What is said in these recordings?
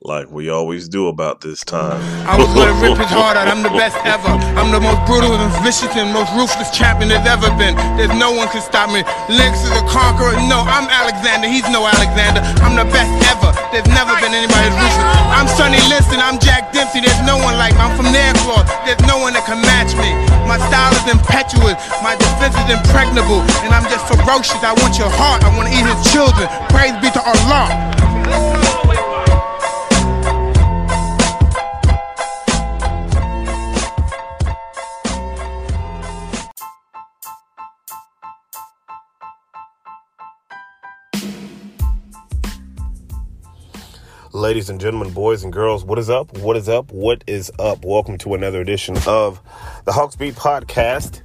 Like we always do about this time. I was gonna rip his heart out. I'm the best ever. I'm the most brutal and vicious and most ruthless champion there's ever been. There's no one can stop me. Lennox is a conqueror. No, I'm Alexander. He's no Alexander. I'm the best ever. There's never been anybody as ruthless. I'm Sonny Liston. I'm Jack Dempsey. There's no one like me. I'm from Nairclaw. There's no one that can match me. My style is impetuous. My defense is impregnable. And I'm just ferocious. I want your heart. I want to eat his children. Praise be to Allah. Ladies and gentlemen, boys and girls, what is up? What is up? What is up? Welcome to another edition of the Hawks Beat Podcast,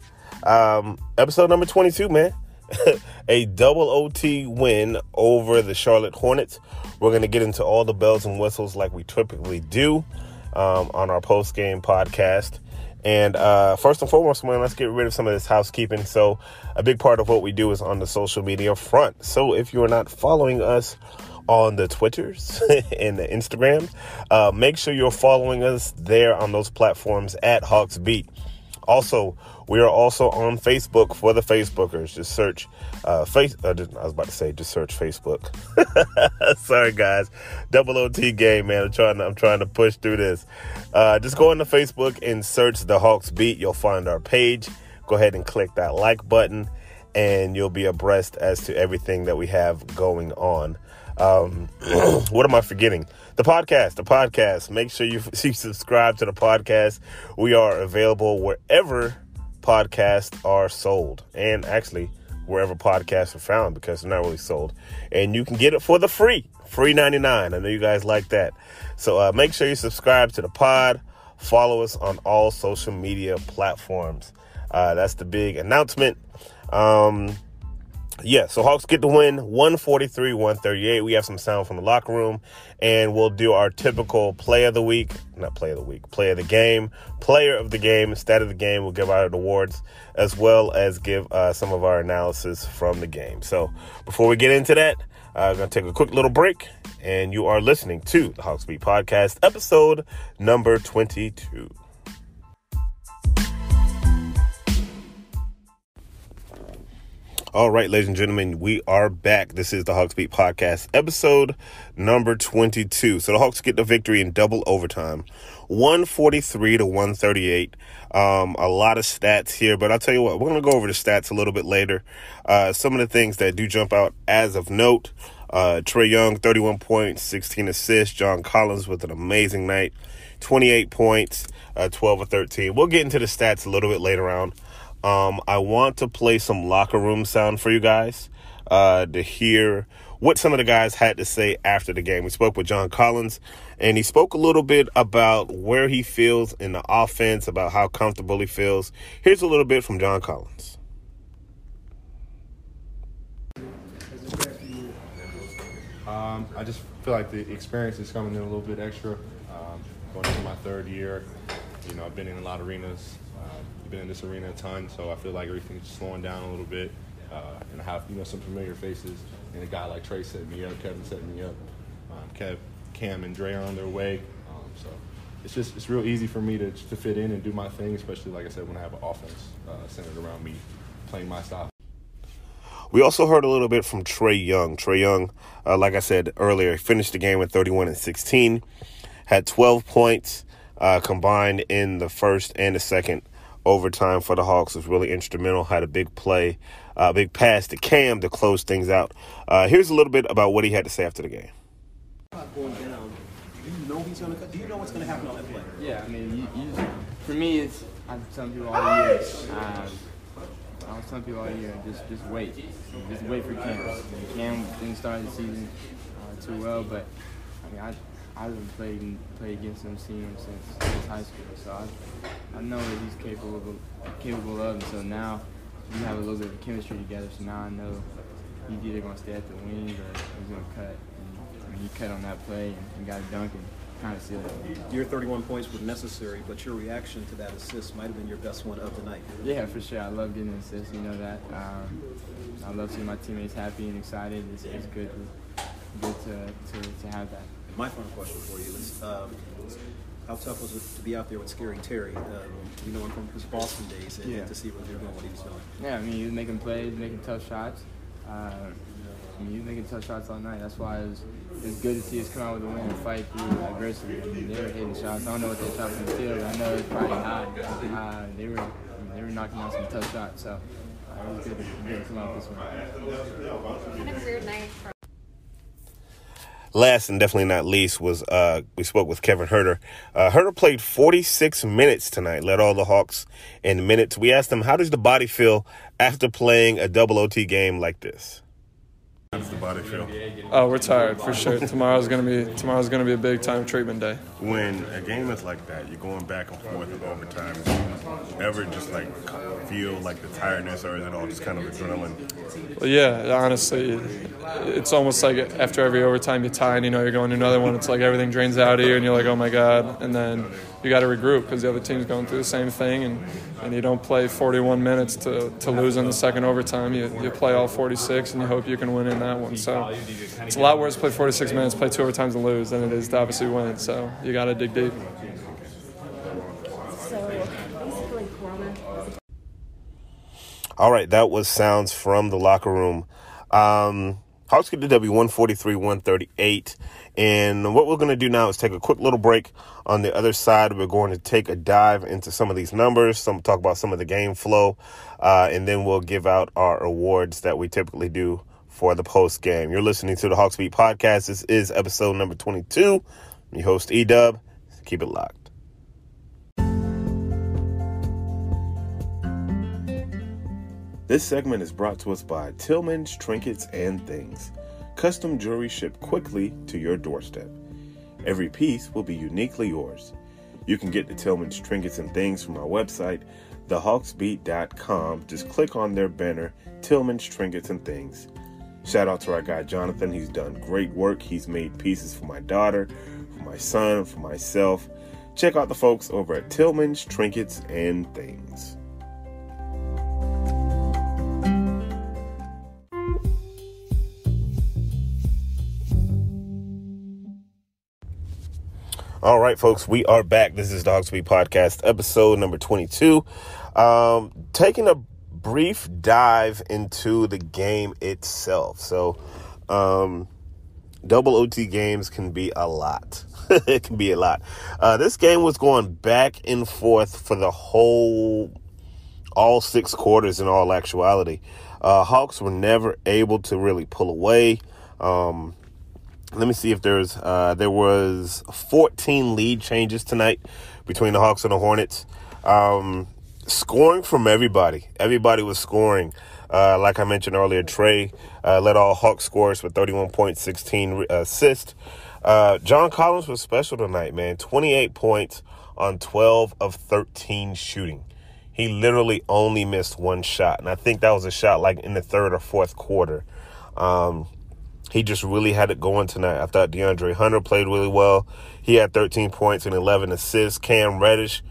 um, episode number 22, man. a double OT win over the Charlotte Hornets. We're going to get into all the bells and whistles like we typically do um, on our post game podcast. And uh, first and foremost, man, let's get rid of some of this housekeeping. So, a big part of what we do is on the social media front. So, if you're not following us on the Twitters and the Instagrams, uh, make sure you're following us there on those platforms at Hawks Beat. Also, we are also on Facebook for the Facebookers. Just search uh, face. Uh, just, I was about to say, just search Facebook. Sorry, guys. Double OT game, man. I'm trying. To, I'm trying to push through this. Uh, just go into Facebook and search the Hawks Beat. You'll find our page. Go ahead and click that like button, and you'll be abreast as to everything that we have going on. Um, what am I forgetting? The podcast, the podcast. Make sure you, you subscribe to the podcast. We are available wherever podcasts are sold, and actually wherever podcasts are found because they're not really sold. And you can get it for the free, free ninety nine. I know you guys like that. So uh, make sure you subscribe to the pod. Follow us on all social media platforms. Uh, that's the big announcement. Um, yeah, so Hawks get the win 143 138. We have some sound from the locker room, and we'll do our typical play of the week, not play of the week, play of the game, player of the game, stat of the game. We'll give out awards as well as give uh, some of our analysis from the game. So before we get into that, I'm going to take a quick little break, and you are listening to the Hawks Beat Podcast, episode number 22. All right, ladies and gentlemen, we are back. This is the Hawks Beat Podcast, episode number 22. So the Hawks get the victory in double overtime, 143 to 138. Um, a lot of stats here, but I'll tell you what, we're going to go over the stats a little bit later. Uh, some of the things that do jump out as of note. Uh, Trae Young, 31 points, 16 assists. John Collins with an amazing night, 28 points, uh, 12 or 13. We'll get into the stats a little bit later on. Um, I want to play some locker room sound for you guys uh, to hear what some of the guys had to say after the game. We spoke with John Collins, and he spoke a little bit about where he feels in the offense, about how comfortable he feels. Here's a little bit from John Collins. Um, I just feel like the experience is coming in a little bit extra. Um, going into my third year, you know, I've been in a lot of arenas. Uh, been in this arena a ton, so I feel like everything's slowing down a little bit. Uh, and I have, you know, some familiar faces. And a guy like Trae set me up, Kevin set me up. Um, Kev, Cam, and Dre are on their way. Um, so it's just it's real easy for me to to fit in and do my thing, especially like I said when I have an offense uh, centered around me playing my style. We also heard a little bit from Trae Young. Trae Young, uh, like I said earlier, finished the game with 31 and 16, had 12 points uh, combined in the first and the second overtime for the Hawks. Was really instrumental. Had a big play, a uh, big pass to Cam to close things out. Uh, here's a little bit about what he had to say after the game. Do you know he's gonna? Do you know what's gonna happen on that play? Yeah, I mean, you, you, for me, it's I'm telling people all year. Um, I was telling people all year, just just wait, just wait for Cam. Cam didn't start the season uh, too well, but I mean, I I haven't played played against him, seen him since, since high school, so I I know that he's capable of, capable of. And so now we have a little bit of chemistry together. So now I know he's either going to stay at the wing or he's going to cut. And, I mean, he cut on that play and, and got a dunk and kind of sealed it. Your 31 points were necessary, but your reaction to that assist might have been your best one of the night. Yeah, for sure. I love getting assists. You know that. Um, I love seeing my teammates happy and excited. It's, it's good, to, good to, to, to have that. My final question for you is, um, how tough was it to be out there with Scary Terry? Um, you know him from his Boston days, and Yeah. to see what he was doing, what he was doing. Yeah, I mean, he was making plays, making tough shots. Uh, I mean, he was making tough shots all night. That's why it was, it was good to see us come out with a win and fight through adversity. I mean, they were hitting shots. I don't know what they shot from the field, but I know it was probably high. Uh, they were I mean, they were knocking out some tough shots. So uh, it was good to, good to come out this one. Kind of weird night for Last and definitely not least was uh, we spoke with Kevin Huerter. Uh, Huerter played 46 minutes tonight, led all the Hawks in minutes. We asked him, how does the body feel after playing a double OT game like this? How does the body feel? Oh, we're tired for sure. Tomorrow's gonna be tomorrow's gonna be a big time treatment day. When a game is like that, you're going back and forth in overtime. Ever just like feel like the tiredness, or is it all just kind of adrenaline? Well, yeah, honestly, it's almost like after every overtime you tie and you know you're going to another one. It's like everything drains out of you and you're like, oh my god, and then you got to regroup because the other team's going through the same thing, and, and you don't play 41 minutes to, to lose in the second overtime. You, you play all 46 and you hope you can win in that one. So it's a lot worse to play 46 minutes, play two overtimes and lose than it is to obviously win. So you got to dig deep. so basically Corona. All right, that was sounds from the locker room. Um, Hawks get the W 143 138. And what we're going to do now is take a quick little break. On the other side, we're going to take a dive into some of these numbers, some talk about some of the game flow, uh, and then we'll give out our awards that we typically do for the post game. You're listening to the Hawks Beat podcast. This is episode number 22. I'm your host, E Dub. Keep it locked. This segment is brought to us by Tillman's Trinkets and Things. Custom jewelry shipped quickly to your doorstep. Every piece will be uniquely yours. You can get the Tillman's Trinkets and Things from our website, thehawksbeat.com. Just click on their banner, Tillman's Trinkets and Things. Shout out to our guy Jonathan. He's done great work. He's made pieces for my daughter, for my son, for myself. Check out the folks over at Tillman's Trinkets and Things. All right, folks, we are back. This is Hawks Beat Podcast, episode number 22. Um, taking a brief dive into the game itself. So, um, double OT games can be a lot. it can be a lot. Uh, this game was going back and forth for the whole, all six quarters in all actuality. Uh, Hawks were never able to really pull away. Um, let me see if there's uh, there was 14 lead changes tonight between the Hawks and the Hornets. Um, scoring from everybody. Everybody was scoring. Uh, like I mentioned earlier, Trae uh, led all Hawks scores with 31 points, 16 assists. Uh, John Collins was special tonight, man. 28 points on 12 of 13 shooting. He literally only missed one shot, and I think that was a shot like in the third or fourth quarter. Um, he just really had it going tonight. I thought DeAndre Hunter played really well. He had 13 points and 11 assists. Cam Reddish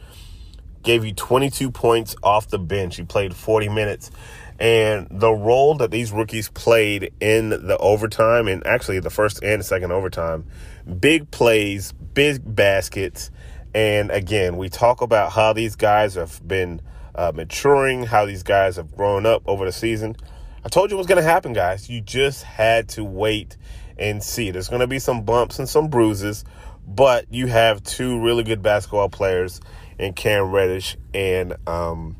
gave you 22 points off the bench. He played 40 minutes. And the role that these rookies played in the overtime, and actually the first and second overtime, big plays, big baskets. And again, we talk about how these guys have been uh, maturing, how these guys have grown up over the season. I told you what's going to happen, guys. You just had to wait and see. There's going to be some bumps and some bruises, but you have two really good basketball players in Cam Reddish and um,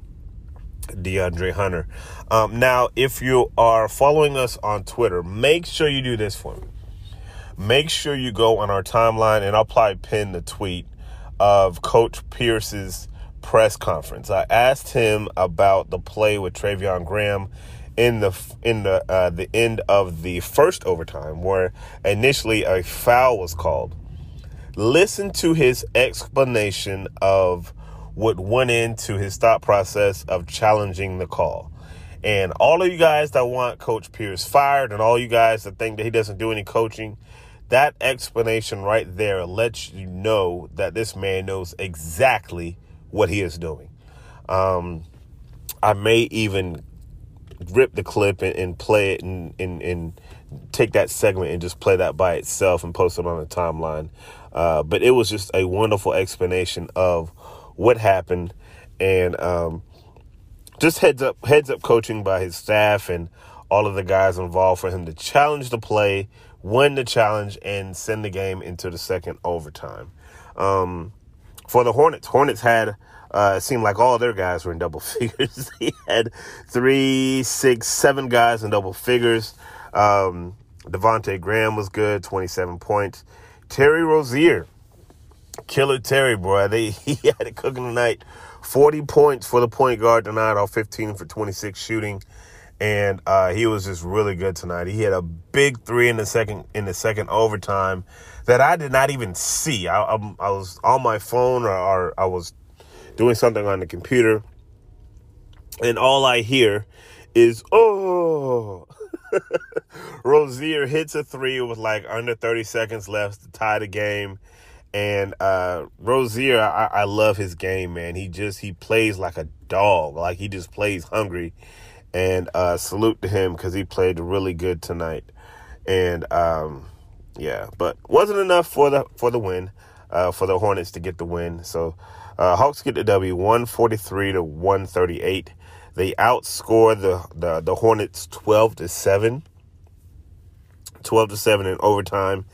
DeAndre Hunter. Um, now, if you are following us on Twitter, make sure you do this for me. Make sure you go on our timeline, and I'll probably pin the tweet of Coach Pierce's press conference. I asked him about the play with Devonte Graham in the in the uh, the end of the first overtime, where initially a foul was called. Listen to his explanation of what went into his thought process of challenging the call. And all of you guys that want Coach Pierce fired, and all you guys that think that he doesn't do any coaching, that explanation right there lets you know that this man knows exactly what he is doing. Um, I may even rip the clip and, and play it and, and, and, take that segment and just play that by itself and post it on the timeline. Uh, but it was just a wonderful explanation of what happened and um, just heads up heads up coaching by his staff and all of the guys involved for him to challenge the play, win the challenge, and send the game into the second overtime. Um, for the Hornets, Hornets had uh, it seemed like all their guys were in double figures. he had three, six, seven guys in double figures. Um, Devonte Graham was good, 27 points. Terry Rozier, killer Terry, boy. They he had it cooking tonight. 40 points for the point guard tonight, all 15 for 26 shooting, and uh, he was just really good tonight. He had a big three in the second in the second overtime that I did not even see. I, I, I was on my phone or, or I was doing something on the computer, and all I hear is oh. Rozier hits a three with like under 30 seconds left to tie the game. And uh, Rozier, I, I love his game, man. He just he plays like a dog, like he just plays hungry. And uh, salute to him because he played really good tonight. And um, yeah, but wasn't enough for the for the win, uh, for the Hornets to get the win. So uh, Hawks get the W, one forty three to one thirty eight. They outscore the, the the Hornets twelve to seven. 12 to 7 in overtime.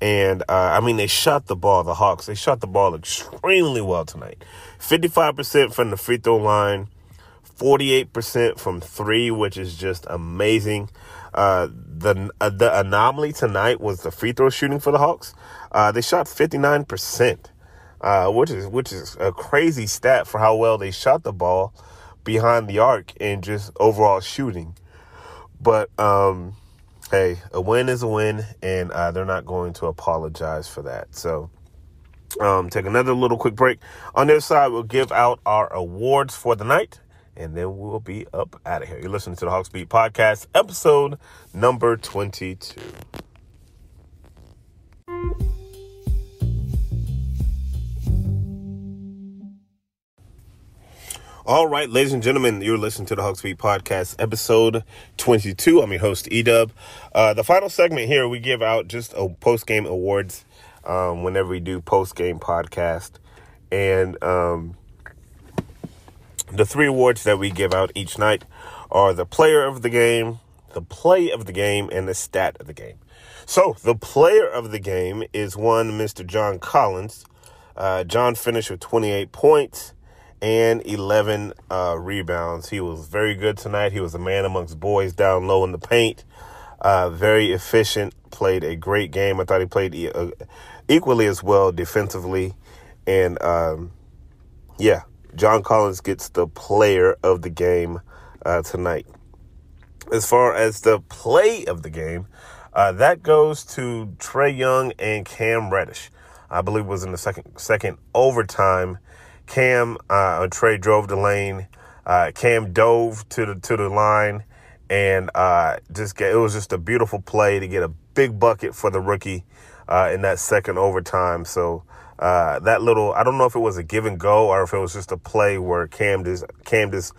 And uh, I mean, they shot the ball, the Hawks, they shot the ball extremely well tonight. 55% from the free throw line, 48% from three, which is just amazing. Uh, the uh, the anomaly tonight was the free throw shooting for the Hawks. Uh, they shot 59%, uh, which is which is a crazy stat for how well they shot the ball behind the arc and just overall shooting. But um, hey, a win is a win, and uh, they're not going to apologize for that. So, um, take another little quick break. On this side, we'll give out our awards for the night, and then we'll be up out of here. You're listening to the Hawks Beat Podcast, episode number 22. All right, ladies and gentlemen, you're listening to the Hawks Beat Podcast, episode 22. I'm your host, Edub. Uh, the final segment here, we give out just a post game awards um, whenever we do post game podcast. And um, the three awards that we give out each night are the player of the game, the play of the game, and the stat of the game. So, the player of the game is one Mr. John Collins. Uh, John finished with 28 points and 11 uh, rebounds. He was very good tonight. He was a man amongst boys down low in the paint. Uh, very efficient. Played a great game. I thought he played e- uh, equally as well defensively. And um, yeah, John Collins gets the player of the game uh, tonight. As far as the play of the game, uh, that goes to Trae Young and Cam Reddish. I believe was in the second second overtime Cam uh, Trae drove the lane. Uh, Cam dove to the to the line, and uh, just get, it was just a beautiful play to get a big bucket for the rookie uh, in that second overtime. So uh, that little I don't know if it was a give and go or if it was just a play where Cam just Cam just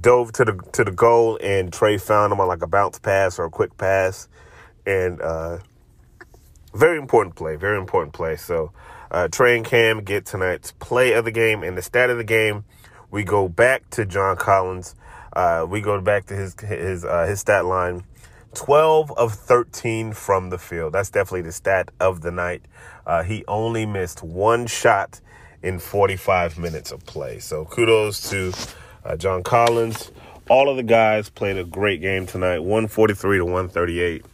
dove to the to the goal and Trae found him on like a bounce pass or a quick pass, and uh, very important play, very important play. So. Uh, Trae and Cam get tonight's play of the game and the stat of the game. We go back to John Collins. Uh, we go back to his his uh, his stat line. 12 of 13 from the field. That's definitely the stat of the night. Uh, he only missed one shot in 45 minutes of play. So kudos to uh, John Collins. All of the guys played a great game tonight, 143 to 138.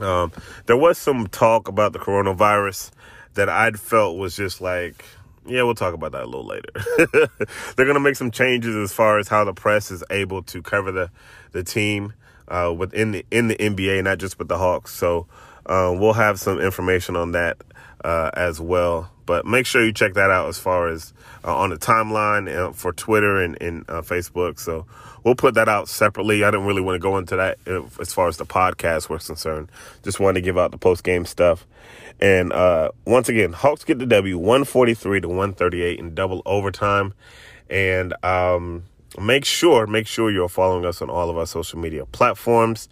Um, there was some talk about the coronavirus that I'd felt was just like yeah, we'll talk about that a little later. They're going to make some changes as far as how the press is able to cover the the team uh, within the in the NBA, not just with the Hawks. So uh, we'll have some information on that uh, as well. But make sure you check that out as far as uh, on the timeline uh, for Twitter and, and uh, Facebook. So we'll put that out separately. I didn't really want to go into that uh, as far as the podcast was concerned. Just wanted to give out the post game stuff. And uh, once again, Hawks get the W 143 to 138 in double overtime. And um, make sure, make sure you're following us on all of our social media platforms.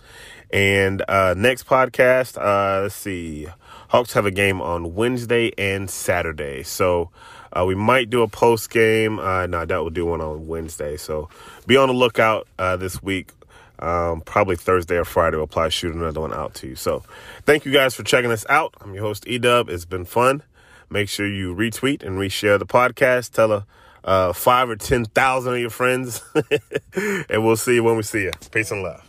And uh, next podcast, uh, let's see, Hawks have a game on Wednesday and Saturday. So uh, we might do a post game. Uh, no, that will do one on Wednesday. So be on the lookout uh, this week. Um, probably Thursday or Friday, we'll probably shoot another one out to you. So thank you guys for checking us out. I'm your host, Edub. It's been fun. Make sure you retweet and reshare the podcast. Tell a uh, five or 10,000 of your friends. and we'll see you when we see you. Peace and love.